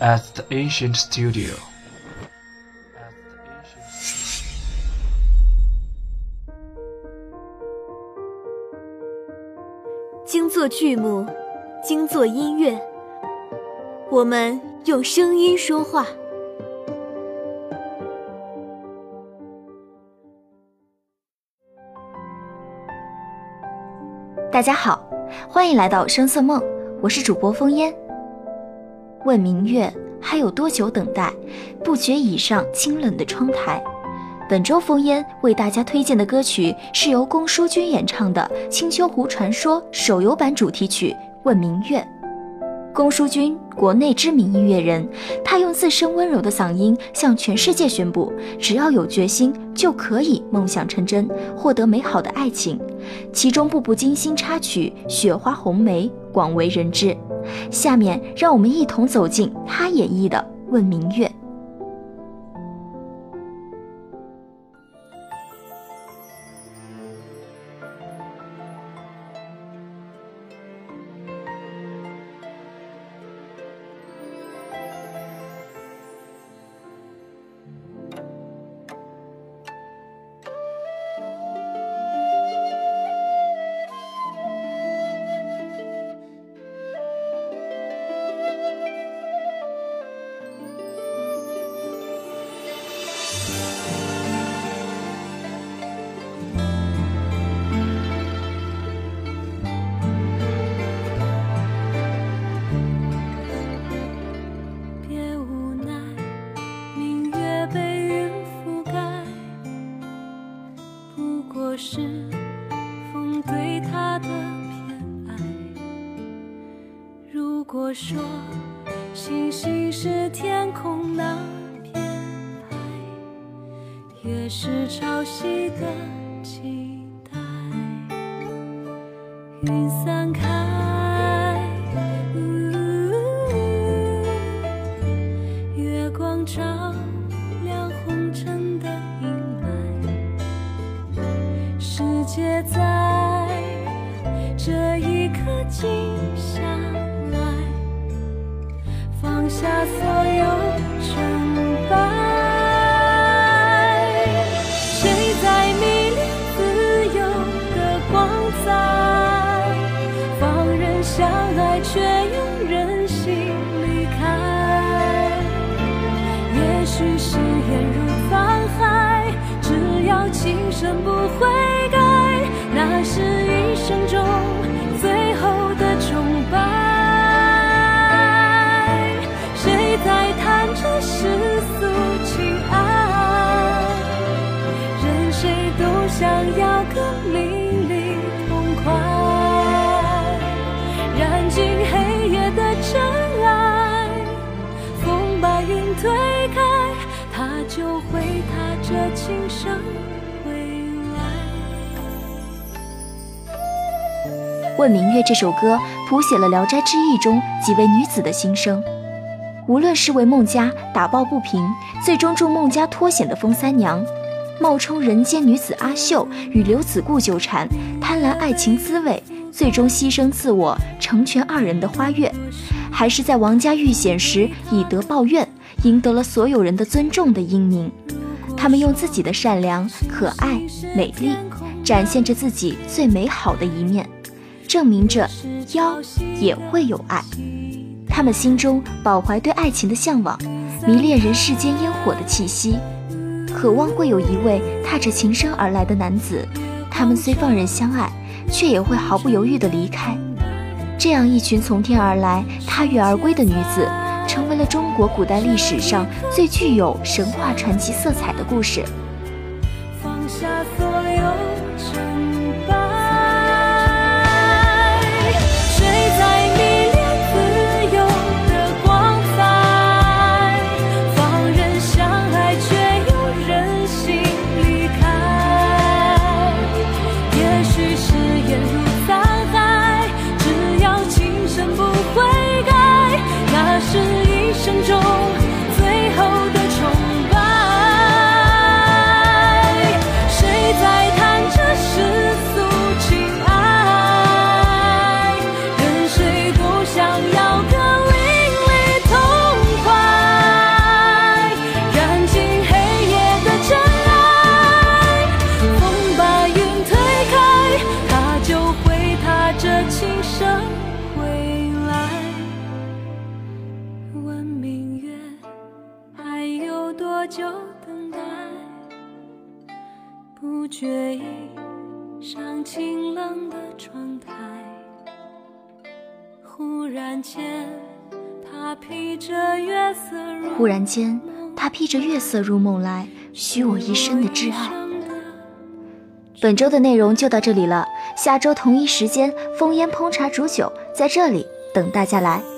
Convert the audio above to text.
at the ancient studio. 精作剧目，精作音乐，我们用声音说话。大家好，欢迎来到声色梦，我是主播风烟。问明月，还有多久等待？不觉倚上清冷的窗台。本周风烟为大家推荐的歌曲是由龚书君演唱的《青丘狐传说》手游版主题曲《问明月》。龚书君，国内知名音乐人，他用自身温柔的嗓音向全世界宣布：只要有决心，就可以梦想成真，获得美好的爱情。其中《步步惊心》插曲《雪花红梅》广为人知。下面，让我们一同走进他演绎的《问明月》。我说，星星是天空那片海，月是潮汐的期待。云散开，月光照亮红尘的阴霾。世界在这一刻静下。下所有成败，谁在迷恋自由的光彩？放任相爱，却又任性离开。也许誓言如沧海，只要情深不悔着琴声归来。《问明月》这首歌谱写了《聊斋志异》中几位女子的心声。无论是为孟家打抱不平，最终助孟家脱险的风三娘，冒充人间女子阿秀与刘子固纠缠，贪婪爱情滋味，最终牺牲自我成全二人的花月，还是在王家遇险时以德报怨，赢得了所有人的尊重的英明。他们用自己的善良、可爱、美丽，展现着自己最美好的一面，证明着妖也会有爱。他们心中饱怀对爱情的向往，迷恋人世间烟火的气息，渴望会有一位踏着情深而来的男子。他们虽放任相爱，却也会毫不犹豫地离开。这样一群从天而来、踏月而归的女子，成为了中国古代历史上最具有神话传奇色彩的故事。放下所有。就等待不觉已上清冷的窗台忽然间他披着月色忽然间他披着月色入梦来许我一生的挚爱。本周的内容就到这里了下周同一时间风烟烹茶煮酒在这里等大家来。